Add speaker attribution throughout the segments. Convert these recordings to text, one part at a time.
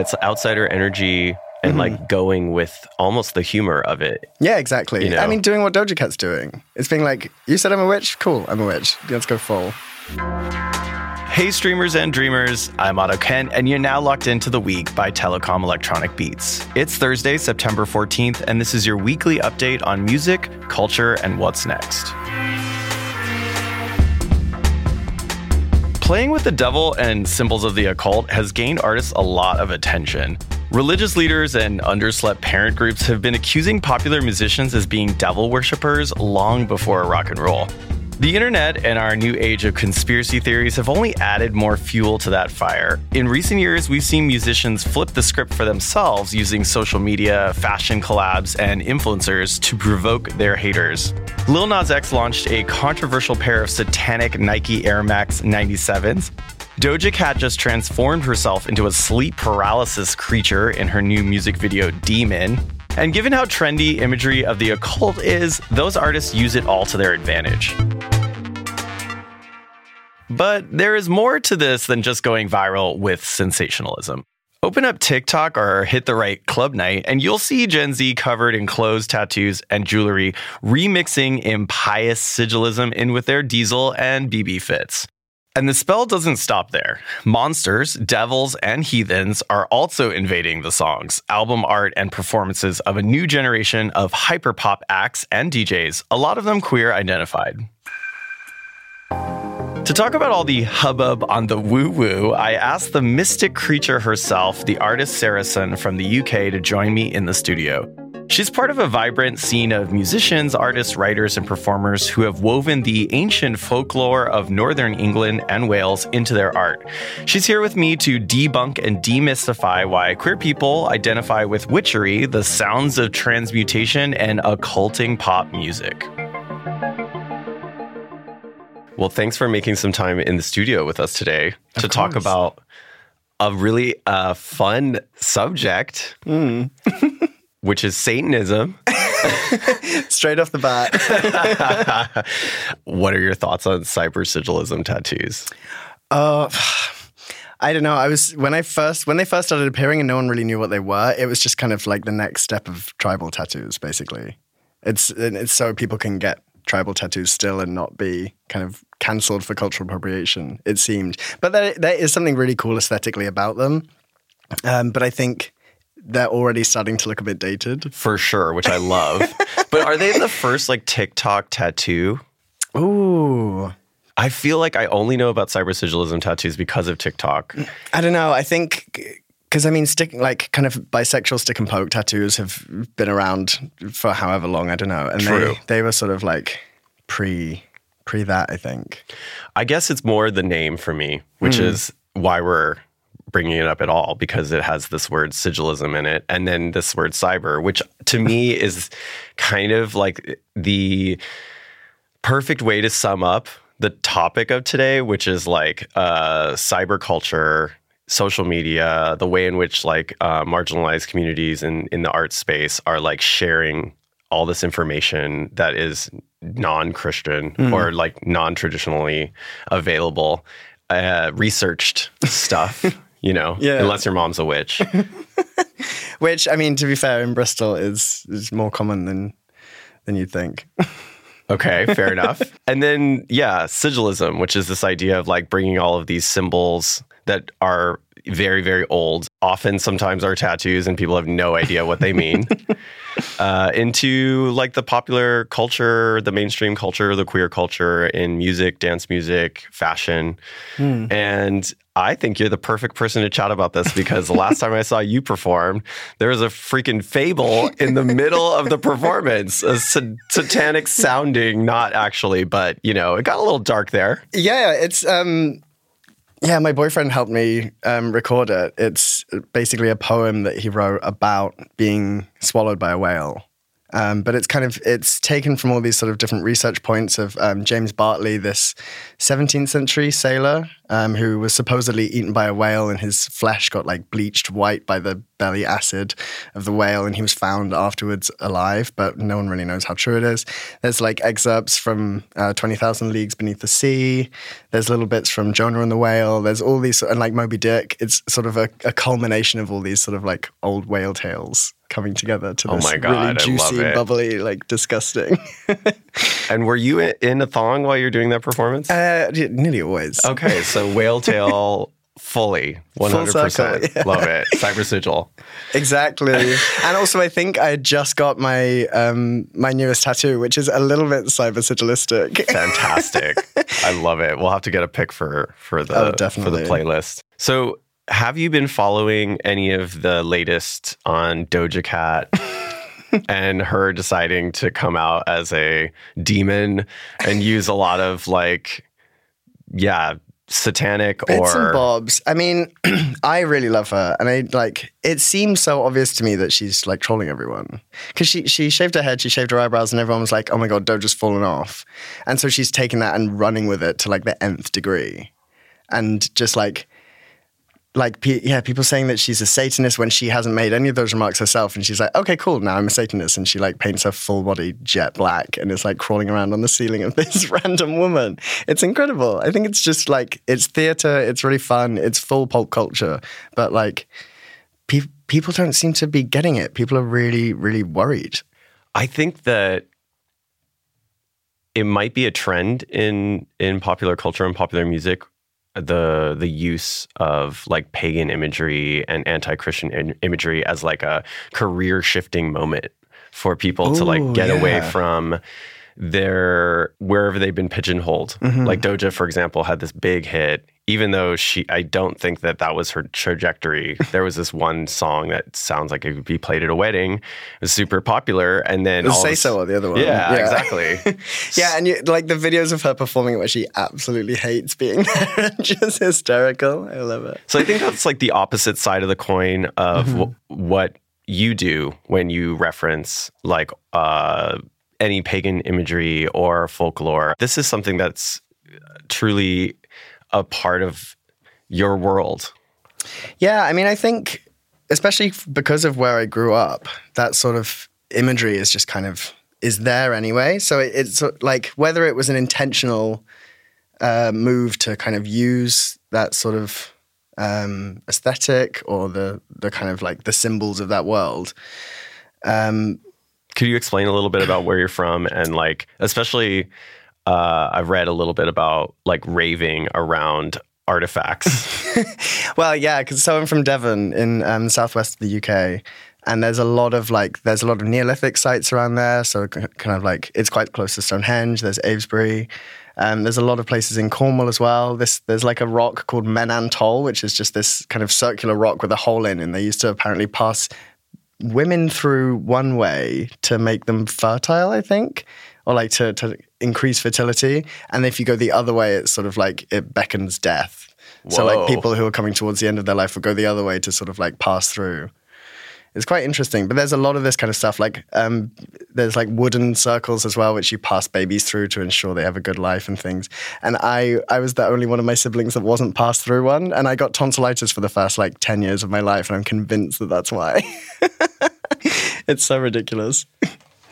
Speaker 1: It's outsider energy and like mm-hmm. going with almost the humor of it.
Speaker 2: Yeah, exactly.
Speaker 1: You know.
Speaker 2: I mean, doing what Doja Cat's doing. It's being like, you said I'm a witch? Cool, I'm a witch. Let's go full.
Speaker 1: Hey, streamers and dreamers, I'm Otto Kent, and you're now locked into the week by Telekom Electronic Beats. It's Thursday, September 14th, and this is your weekly update on music, culture, and what's next. Playing with the devil and symbols of the occult has gained artists a lot of attention. Religious leaders and underslept parent groups have been accusing popular musicians as being devil worshippers long before rock and roll. The internet and our new age of conspiracy theories have only added more fuel to that fire. In recent years, we've seen musicians flip the script for themselves using social media, fashion collabs, and influencers to provoke their haters. Lil Nas X launched a controversial pair of satanic Nike Air Max 97s. Doja Cat just transformed herself into a sleep paralysis creature in her new music video Demon. And given how trendy imagery of the occult is, those artists use it all to their advantage. But there is more to this than just going viral with sensationalism. Open up TikTok or hit the right club night, and you'll see Gen Z covered in clothes, tattoos, and jewelry remixing impious sigilism in with their diesel and BB fits. And the spell doesn't stop there. Monsters, devils, and heathens are also invading the songs, album art, and performances of a new generation of hyperpop acts and DJs, a lot of them queer identified. To talk about all the hubbub on the woo woo, I asked the mystic creature herself, the artist Sarahsson from the UK, to join me in the studio. She's part of a vibrant scene of musicians, artists, writers, and performers who have woven the ancient folklore of Northern England and Wales into their art. She's here with me to debunk and demystify why queer people identify with witchery, the sounds of transmutation, and occulting pop music. Well, thanks for making some time in the studio with us today to talk about a really uh, fun subject, which is Satanism.
Speaker 2: Straight off the bat.
Speaker 1: what are your thoughts on cyber sigilism tattoos?
Speaker 2: Uh, I don't know. I was when I first when they first started appearing and no one really knew what they were. It was just kind of like the next step of tribal tattoos, basically. It's it's so people can get tribal tattoos still and not be kind of cancelled for cultural appropriation. It seemed, but there there is something really cool aesthetically about them. Um, but I think they're already starting to look a bit dated.
Speaker 1: For sure, which I love. but are they the first like TikTok tattoo?
Speaker 2: Ooh.
Speaker 1: I feel like I only know about cyber sigilism tattoos because of TikTok.
Speaker 2: I don't know. I think because I mean, stick like kind of bisexual stick and poke tattoos have been around for however long. I don't know, and
Speaker 1: True.
Speaker 2: they they were sort of like pre pre that. I think.
Speaker 1: I guess it's more the name for me, which
Speaker 2: Hmm.
Speaker 1: is why we're bringing it up at all because it has this word sigilism in it and then this word cyber, which to me is kind of like the perfect way to sum up the topic of today, which is like uh, cyber culture, social media, the way in which like uh, marginalized communities in, in the art space are like sharing all this information that is non-Christian or like non-traditionally available, uh, researched stuff. You know,
Speaker 2: Yeah.
Speaker 1: unless your mom's a witch.
Speaker 2: Which I mean, to be fair, in Bristol is is more common than than you'd think.
Speaker 1: Okay, fair enough. And then, yeah, sigilism, which is this idea of like bringing all of these symbols that are very, very old, often sometimes are tattoos and people have no idea what they mean, uh, into like the popular culture, the mainstream culture, the queer culture in music, dance music, fashion. And I think you're the perfect person to chat about this because the last time I saw you perform, there was a freaking fable in the middle of the performance, a sa- satanic sounding, not actually, but you know, it got a little dark there.
Speaker 2: yeah, it's um. Yeah, my boyfriend helped me um, record it. It's basically a poem that he wrote about being swallowed by a whale. Um, but it's kind of it's taken from all these sort of different research points of um, James Bartley, this 17th century sailor um, who was supposedly eaten by a whale, and his flesh got like bleached white by the belly acid of the whale, and he was found afterwards alive. But no one really knows how true it is. There's like excerpts from uh, 20,000 Leagues Beneath the Sea. There's little bits from Jonah and the Whale. There's all these and like Moby Dick. It's sort of a, a culmination of all these sort of like old whale tales coming together to
Speaker 1: Oh
Speaker 2: this
Speaker 1: my God,
Speaker 2: really juicy, bubbly, like disgusting.
Speaker 1: And were you in a thong while you're doing that performance?
Speaker 2: uh, nearly always.
Speaker 1: okay, so whale tail fully, 100%.
Speaker 2: circle, yeah.
Speaker 1: Love it. Cyber sigil.
Speaker 2: Exactly. and also, I think I just got my um, my newest tattoo, which is a little bit cyber sigilistic.
Speaker 1: Fantastic. I love it. We'll have to get a pic for for the
Speaker 2: Oh,
Speaker 1: for the playlist. So, have you been following any of the latest on Doja Cat? and her deciding to come out as a demon and use a lot of like yeah satanic
Speaker 2: Bits and
Speaker 1: or
Speaker 2: bobs. I mean, I really love her, and I like. It seems so obvious to me that she's like trolling everyone because she she shaved her head, she shaved her eyebrows, and everyone was like, "Oh my god, Doja's fallen off," and so she's taken that and running with it to like the nth degree, and just like. Like yeah, people saying that she's a Satanist when she hasn't made any of those remarks herself, and she's like, "Okay, cool, now I'm a Satanist," and she like paints her full body jet black and is like crawling around on the ceiling of this random woman. It's incredible. I think it's just like it's theater. It's really fun. It's full pulp culture, but like pe- people don't seem to be getting it. People are really, really worried.
Speaker 1: I think that it might be a trend in in popular culture and popular music the the use of like pagan imagery and anti-christian in- imagery as like a career shifting moment for people to like
Speaker 2: Ooh,
Speaker 1: get away from their wherever they've been pigeonholed
Speaker 2: Mm-hmm.
Speaker 1: like doja for example had this big hit even though she i don't think that that was her trajectory there was this one song that sounds like it could be played at a wedding it was super popular and then
Speaker 2: The
Speaker 1: all
Speaker 2: say
Speaker 1: a
Speaker 2: so the other one.
Speaker 1: yeah, exactly.
Speaker 2: Yeah, and you, like the videos of her performing it where she absolutely hates being there, just hysterical. I love it.
Speaker 1: So I think that's like the opposite side of the coin of
Speaker 2: Mm-hmm.
Speaker 1: wh- what you do when you reference like uh, any pagan imagery or folklore. This is something that's truly a part of your world.
Speaker 2: Yeah, I mean, I think, especially because of where I grew up, that sort of imagery is just kind of is there anyway. So it, it's like whether it was an intentional uh, move to kind of use that sort of um, aesthetic or the the kind of like the symbols of that world. Um,
Speaker 1: Could you explain a little bit about where you're from and like, especially, uh, I've read a little bit about like raving around artifacts.
Speaker 2: Well, yeah, because so I'm from Devon in um, southwest of the UK, and there's a lot of like there's a lot of Neolithic sites around there. So kind of like it's quite close to Stonehenge. There's Avebury. Um, there's a lot of places in Cornwall as well. This there's like a rock called Men-an-Tol, which is just this kind of circular rock with a hole in, and they used to apparently pass women through one way to make them fertile, I think, or like to, to increase fertility. And if you go the other way, it's sort of like it beckons death. So like people who are coming towards the end of their life will go the other way to sort of like pass through. It's quite interesting, but there's a lot of this kind of stuff. Like um, there's like wooden circles as well, which you pass babies through to ensure they have a good life and things. And I, I was the only one of my siblings that wasn't passed through one, and I got tonsillitis for the first like ten years of my life, and I'm convinced that that's why. it's so ridiculous.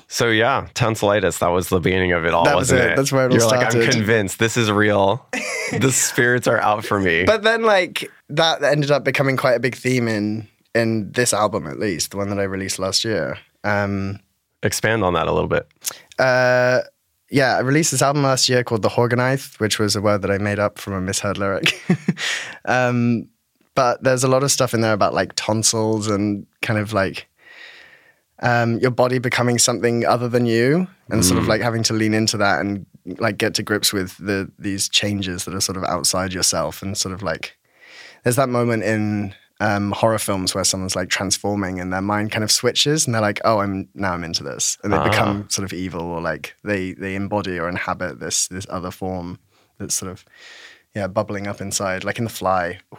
Speaker 1: So yeah, tonsillitis. That was the beginning of it all,
Speaker 2: That was
Speaker 1: wasn't
Speaker 2: it.
Speaker 1: it?
Speaker 2: That's where it all
Speaker 1: You're like, I'm convinced this is real. the spirits are out for me.
Speaker 2: But then, like that ended up becoming quite a big theme in in this album, at least the one that I released last year. Um,
Speaker 1: Expand on that a little bit.
Speaker 2: uh, yeah, I released this album last year called The Horgenaith, which was a word that I made up from a misheard lyric. um, but there's a lot of stuff in there about like tonsils and kind of like um, your body becoming something other than you, and sort of like having to lean into that and like get to grips with the these changes that are sort of outside yourself, and sort of like there's that moment in um, horror films where someone's like transforming and their mind kind of switches and they're like, oh, I'm now I'm into this, and they
Speaker 1: Ah.
Speaker 2: become sort of evil or like they they embody or inhabit this this other form that's sort of yeah bubbling up inside, like in The Fly. Ooh,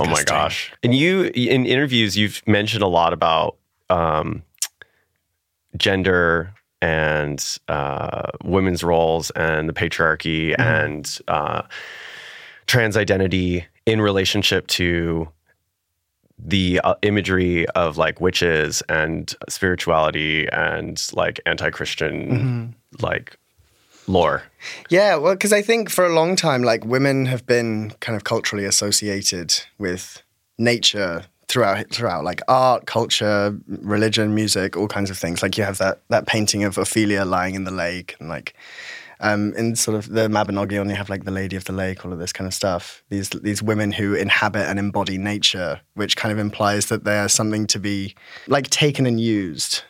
Speaker 1: Oh my gosh. And you, in interviews, you've mentioned a lot about um, gender and uh, women's roles and the patriarchy
Speaker 2: Mm-hmm.
Speaker 1: and uh, trans identity in relationship to the uh, imagery of like witches and spirituality and like anti-Christian
Speaker 2: Mm-hmm.
Speaker 1: like lore.
Speaker 2: Yeah, well, because I think for a long time, like women have been kind of culturally associated with nature throughout throughout like art, culture, religion, music, all kinds of things. Like you have that that painting of Ophelia lying in the lake, and like um, in sort of the Mabinogion, you have like the Lady of the Lake, all of this kind of stuff. These these women who inhabit and embody nature, which kind of implies that they are something to be like taken and used.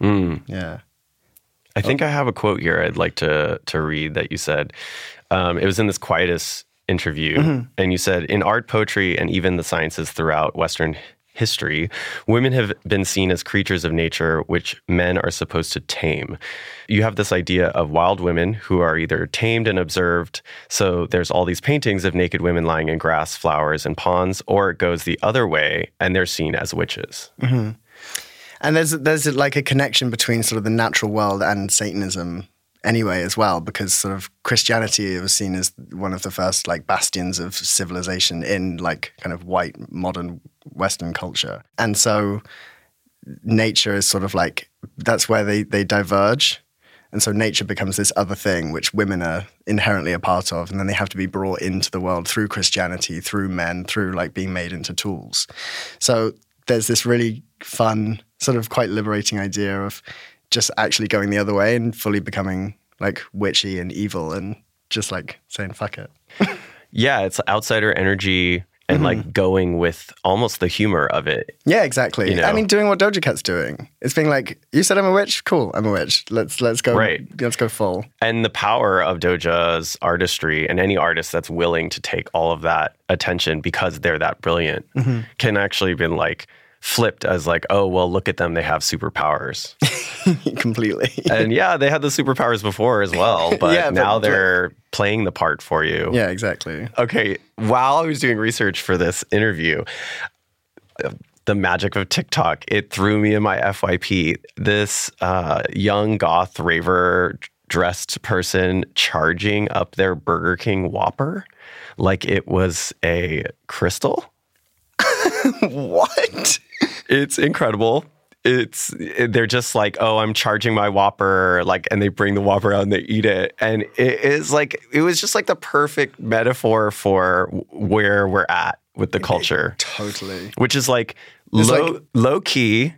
Speaker 1: Mm.
Speaker 2: Yeah.
Speaker 1: I think I have a quote here I'd like to to read that you said. Um, it was in this Quietus interview, and you said in art, poetry, and even the sciences throughout Western history, women have been seen as creatures of nature which men are supposed to tame. You have this idea of wild women who are either tamed and observed. So there's all these paintings of naked women lying in grass, flowers, and ponds, or it goes the other way and they're seen as witches. Mm-hmm.
Speaker 2: And there's there's like a connection between sort of the natural world and Satanism anyway as well, because sort of Christianity was seen as one of the first like bastions of civilization in like kind of white modern Western culture. And so nature is sort of like that's where they, they diverge. And so nature becomes this other thing which women are inherently a part of, and then they have to be brought into the world through Christianity, through men, through like being made into tools. So there's this really fun, sort of quite liberating idea of just actually going the other way and fully becoming like witchy and evil and just like saying fuck it.
Speaker 1: Yeah, it's outsider energy and like mm-hmm. going with almost the humor of it.
Speaker 2: Yeah, exactly.
Speaker 1: You know?
Speaker 2: I mean, doing what Doja Cat's doing. It's being like, you said I'm a witch. Cool, I'm a witch. Let's let's go.
Speaker 1: Right.
Speaker 2: Let's go full.
Speaker 1: And the power of Doja's artistry and any artist that's willing to take all of that attention because they're that brilliant mm-hmm. can actually be like flipped as like, oh, well, look at them. They have superpowers.
Speaker 2: Completely.
Speaker 1: and yeah, they had the superpowers before as well, but
Speaker 2: Yeah, but-
Speaker 1: now they're playing the part for you.
Speaker 2: yeah, exactly.
Speaker 1: Okay, while I was doing research for this interview, the magic of TikTok, it threw me in my FYP. This uh, young goth raver dressed person charging up their Burger King Whopper like it was a crystal.
Speaker 2: what?
Speaker 1: It's incredible. It's they're just like, oh, I'm charging my Whopper, like, and they bring the Whopper out and they eat it, and it is like it was just like the perfect metaphor for where we're at with the culture,
Speaker 2: Totally.
Speaker 1: which is like
Speaker 2: It's
Speaker 1: low
Speaker 2: like-
Speaker 1: low key,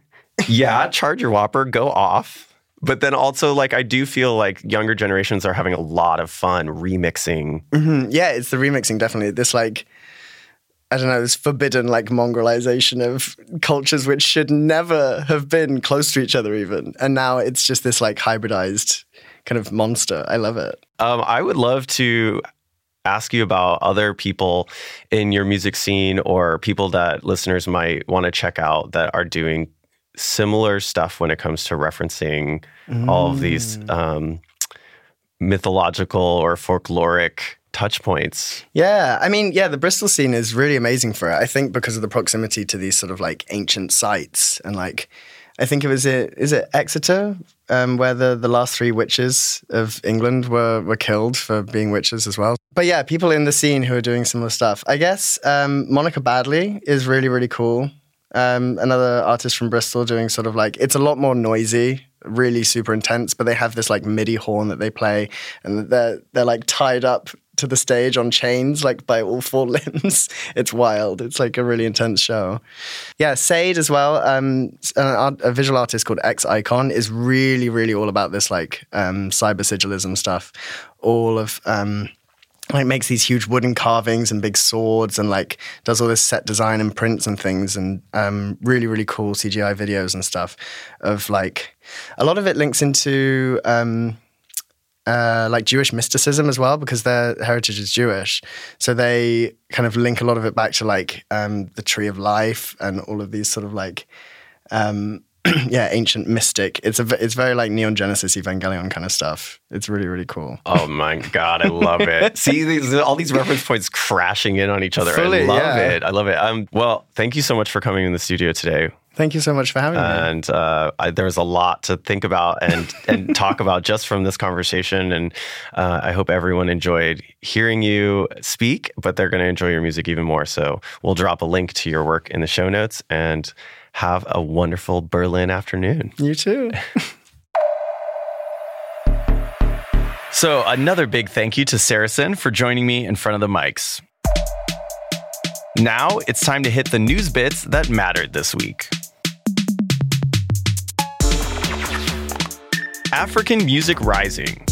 Speaker 1: yeah, charge your Whopper, go off. But then also, like, I do feel like younger generations are having a lot of fun remixing.
Speaker 2: Mm, Yeah, it's the remixing definitely. This like I don't know, this forbidden like mongrelization of cultures which should never have been close to each other even. And now it's just this like hybridized kind of monster. I love it.
Speaker 1: Um, I would love to ask you about other people in your music scene or people that listeners might want to check out that are doing similar stuff when it comes to referencing all of these um, mythological or folkloric touch points.
Speaker 2: Yeah, I mean, yeah, the Bristol scene is really amazing for it. I think because of the proximity to these sort of like ancient sites and like, I think it was it is it Exeter, um, where the the last three witches of England were were killed for being witches as well. But yeah, people in the scene who are doing similar stuff. I guess um, Monica Badley is really really cool. Um, another artist from Bristol doing sort of like it's a lot more noisy, really super intense, but they have this like MIDI horn that they play, and they're they're like tied up to the stage on chains, like by all four limbs. It's wild. It's like a really intense show. Yeah, Sade as well. Um, an art, a visual artist called X Icon is really, really all about this like um, cyber sigilism stuff. All of um, like makes these huge wooden carvings and big swords and like does all this set design and prints and things and um, really really cool CGI videos and stuff of like a lot of it links into um, uh, like Jewish mysticism as well because their heritage is Jewish. So they kind of link a lot of it back to like um, the tree of life and all of these sort of like um, yeah ancient mystic. It's a it's very like Neon Genesis Evangelion kind of stuff. It's really really cool.
Speaker 1: Oh my god, I love it. See these all these reference points crashing in on each other. I love
Speaker 2: yeah.
Speaker 1: it. I love it. Um, well, thank you so much for coming in the studio today.
Speaker 2: Thank you so much for having me.
Speaker 3: And uh, I, a lot to think about and and talk about just from this conversation. And uh, I hope everyone enjoyed hearing you speak, but they're going to enjoy your music even more. So we'll drop a link to your work in the show notes. And have a wonderful Berlin afternoon.
Speaker 2: You too.
Speaker 1: so another big thank you to Sarahsson for joining me in front of the mics. Now it's time to hit the news bits that mattered this week. African Music Rising.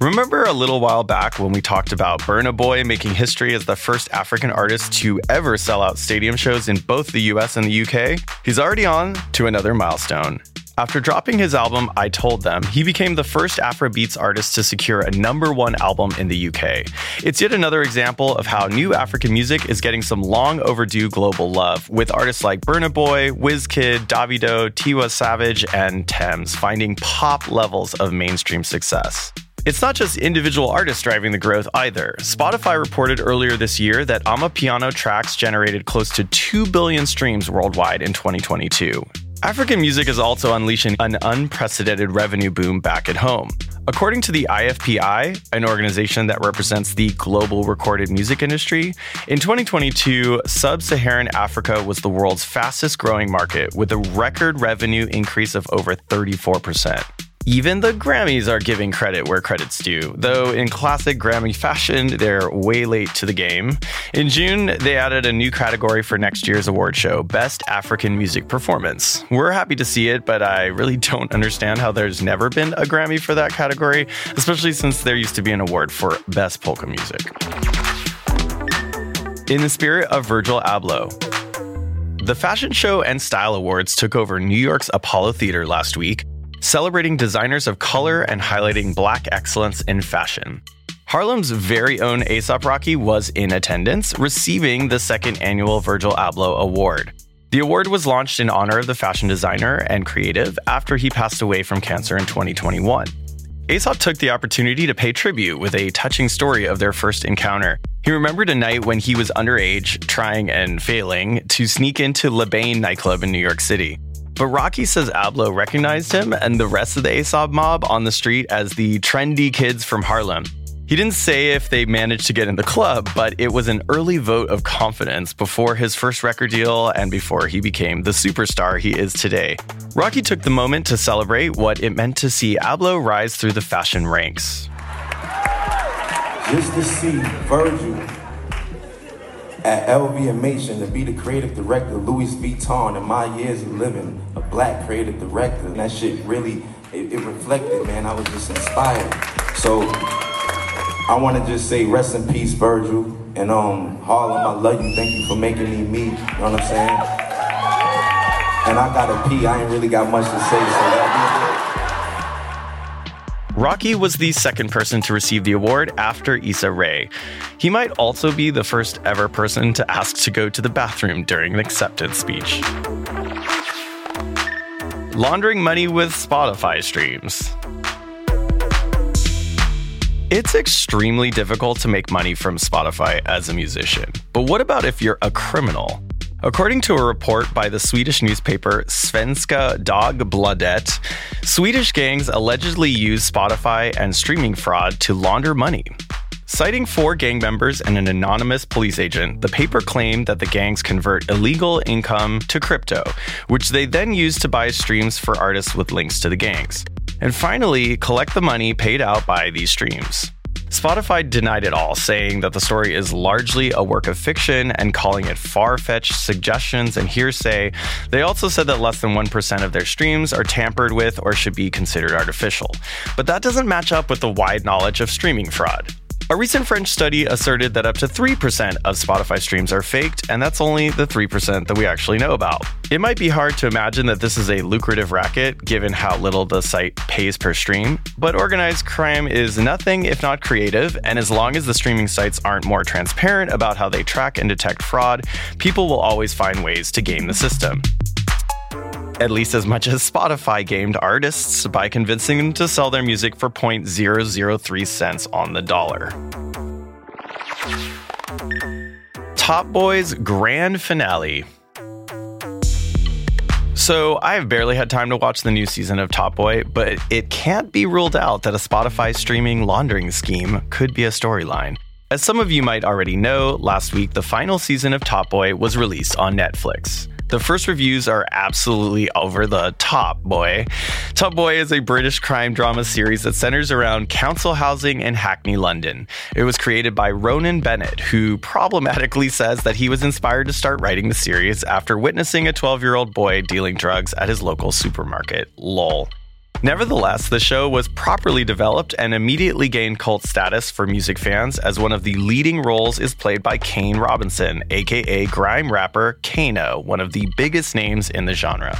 Speaker 1: Remember a little while back when we talked about Burna Boy making history as the first African artist to ever sell out stadium shows in both the US and the UK? He's already on to another milestone. After dropping his album I Told Them, he became the first Afrobeats artist to secure a number one album in the UK. It's yet another example of how new African music is getting some long overdue global love, with artists like Burna Boy, Wizkid, Davido, Tiwa Savage, and Tems finding pop levels of mainstream success. It's not just individual artists driving the growth either. Spotify reported earlier this year that Amapiano tracks generated close to 2 billion streams worldwide in 2022. African music is also unleashing an unprecedented revenue boom back at home. According to the IFPI, an organization that represents the global recorded music industry, in 2022, sub Saharan Africa was the world's fastest growing market with a record revenue increase of over 34%. Even the Grammys are giving credit where credit's due, though in classic Grammy fashion, they're way late to the game. In June, they added a new category for next year's award show Best African Music Performance. We're happy to see it, but I really don't understand how there's never been a Grammy for that category, especially since there used to be an award for Best Polka Music. In the spirit of Virgil Abloh, the Fashion Show and Style Awards took over New York's Apollo Theater last week, celebrating designers of color and highlighting black excellence in fashion. Harlem's very own ASAP Rocky was in attendance, receiving the second annual Virgil Abloh Award. The award was launched in honor of the fashion designer and creative after he passed away from cancer in 2021. ASAP took the opportunity to pay tribute with a touching story of their first encounter. He remembered a night when he was underage, trying and failing to sneak into Le Bain nightclub in New York City. But Rocky says Abloh recognized him and the rest of the ASAP mob on the street as the trendy kids from Harlem. He didn't say if they managed to get in the club, but it was an early vote of confidence before his first record deal and before he became the superstar he is today. Rocky took the moment to celebrate what it meant to see Abloh rise through the fashion ranks.
Speaker 4: Just to see Virgil at LVMH and to be the creative director Louis Vuitton in my years of living, a black creative director, and that shit really, it, it reflected, man. I was just inspired. So I want to just say rest in peace, Virgil. And um, Harlem, I love you. Thank you for making me me. You know what I'm saying? And I gotta pee. I ain't really got much to say, so
Speaker 1: Rocky was the second person to receive the award after Issa Rae. He might also be the first ever person to ask to go to the bathroom during an acceptance speech. Laundering money with Spotify streams. It's extremely difficult to make money from Spotify as a musician. But what about if you're a criminal? According to a report by the Swedish newspaper Svenska Dagbladet, Swedish gangs allegedly use Spotify and streaming fraud to launder money. Citing four gang members and an anonymous police agent, the paper claimed that the gangs convert illegal income to crypto, which they then use to buy streams for artists with links to the gangs. And finally, collect the money paid out by these streams. Spotify denied it all, saying that the story is largely a work of fiction and calling it far fetched suggestions and hearsay. They also said that less than 1% of their streams are tampered with or should be considered artificial. But that doesn't match up with the wide knowledge of streaming fraud. A recent French study asserted that up to 3% of Spotify streams are faked, and that's only the 3% that we actually know about. It might be hard to imagine that this is a lucrative racket given how little the site pays per stream, but organized crime is nothing if not creative, and as long as the streaming sites aren't more transparent about how they track and detect fraud, people will always find ways to game the system at least as much as Spotify gamed artists by convincing them to sell their music for 0.003 cents on the dollar. Top Boy's grand finale. So, I have barely had time to watch the new season of Top Boy, but it can't be ruled out that a Spotify streaming laundering scheme could be a storyline. As some of you might already know, last week the final season of Top Boy was released on Netflix. The first reviews are absolutely over the top, boy. Top Boy is a British crime drama series that centers around council housing in Hackney, London. It was created by Ronan Bennett, who problematically says that he was inspired to start writing the series after witnessing a 12 year old boy dealing drugs at his local supermarket. Lol. Nevertheless, the show was properly developed and immediately gained cult status for music fans as one of the leading roles is played by Kane Robinson, aka grime rapper Kano, one of the biggest names in the genre.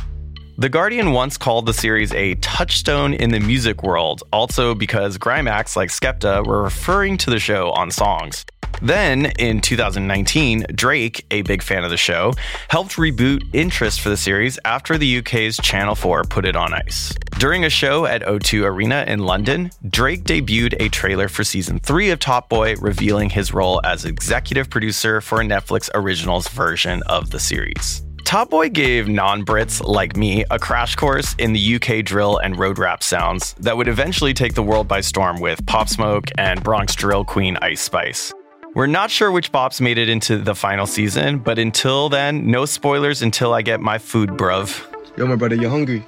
Speaker 1: The Guardian once called the series a touchstone in the music world, also because grime acts like Skepta were referring to the show on songs. Then, in 2019, Drake, a big fan of the show, helped reboot interest for the series after the UK's Channel 4 put it on ice. During a show at O2 Arena in London, Drake debuted a trailer for season 3 of Top Boy, revealing his role as executive producer for a Netflix Originals version of the series. Top Boy gave non Brits like me a crash course in the UK drill and road rap sounds that would eventually take the world by storm with Pop Smoke and Bronx drill queen Ice Spice. We're not sure which bops made it into the final season, but until then, no spoilers until I get my food, bruv.
Speaker 5: Yo, my brother, you hungry?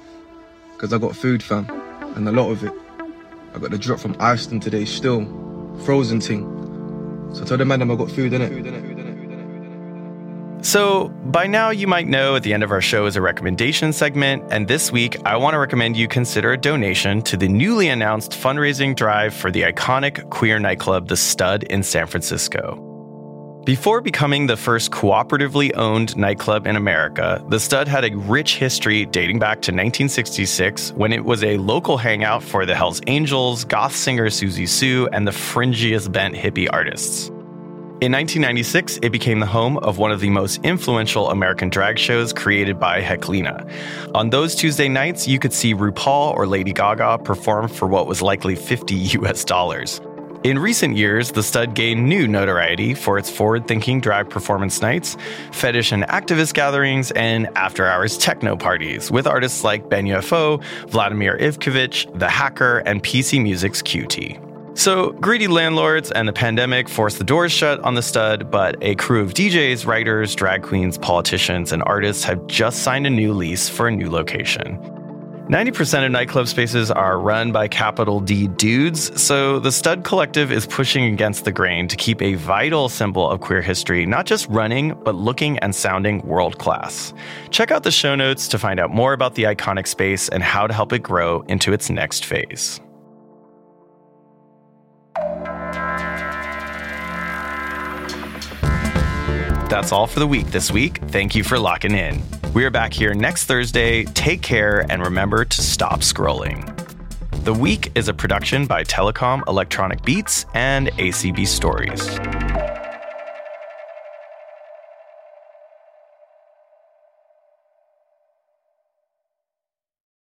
Speaker 5: Because I got food, fam, and a lot of it. I got the drop from Iceland today, still. Frozen ting. So tell the man I got food in it.
Speaker 1: So, by now, you might know at the end of our show is a recommendation segment, and this week I want to recommend you consider a donation to the newly announced fundraising drive for the iconic queer nightclub The Stud in San Francisco. Before becoming the first cooperatively owned nightclub in America, The Stud had a rich history dating back to 1966 when it was a local hangout for the Hells Angels, goth singer Siouxsie Sioux, and the fringiest bent hippie artists. In 1996, it became the home of one of the most influential American drag shows created by Heklina. On those Tuesday nights, you could see RuPaul or Lady Gaga perform for what was likely 50 US dollars. In recent years, the stud gained new notoriety for its forward thinking drag performance nights, fetish and activist gatherings, and after hours techno parties with artists like Ben UFO, Vladimir Ivkovic, The Hacker, and PC Music's QT. So, greedy landlords and the pandemic forced the doors shut on the stud, but a crew of DJs, writers, drag queens, politicians, and artists have just signed a new lease for a new location. 90% of nightclub spaces are run by capital D dudes, so the Stud Collective is pushing against the grain to keep a vital symbol of queer history not just running, but looking and sounding world class. Check out the show notes to find out more about the iconic space and how to help it grow into its next phase. That's all for the week this week. Thank you for locking in. We are back here next Thursday. Take care and remember to stop scrolling. The Week is a production by Telekom Electronic Beats and ACB Stories.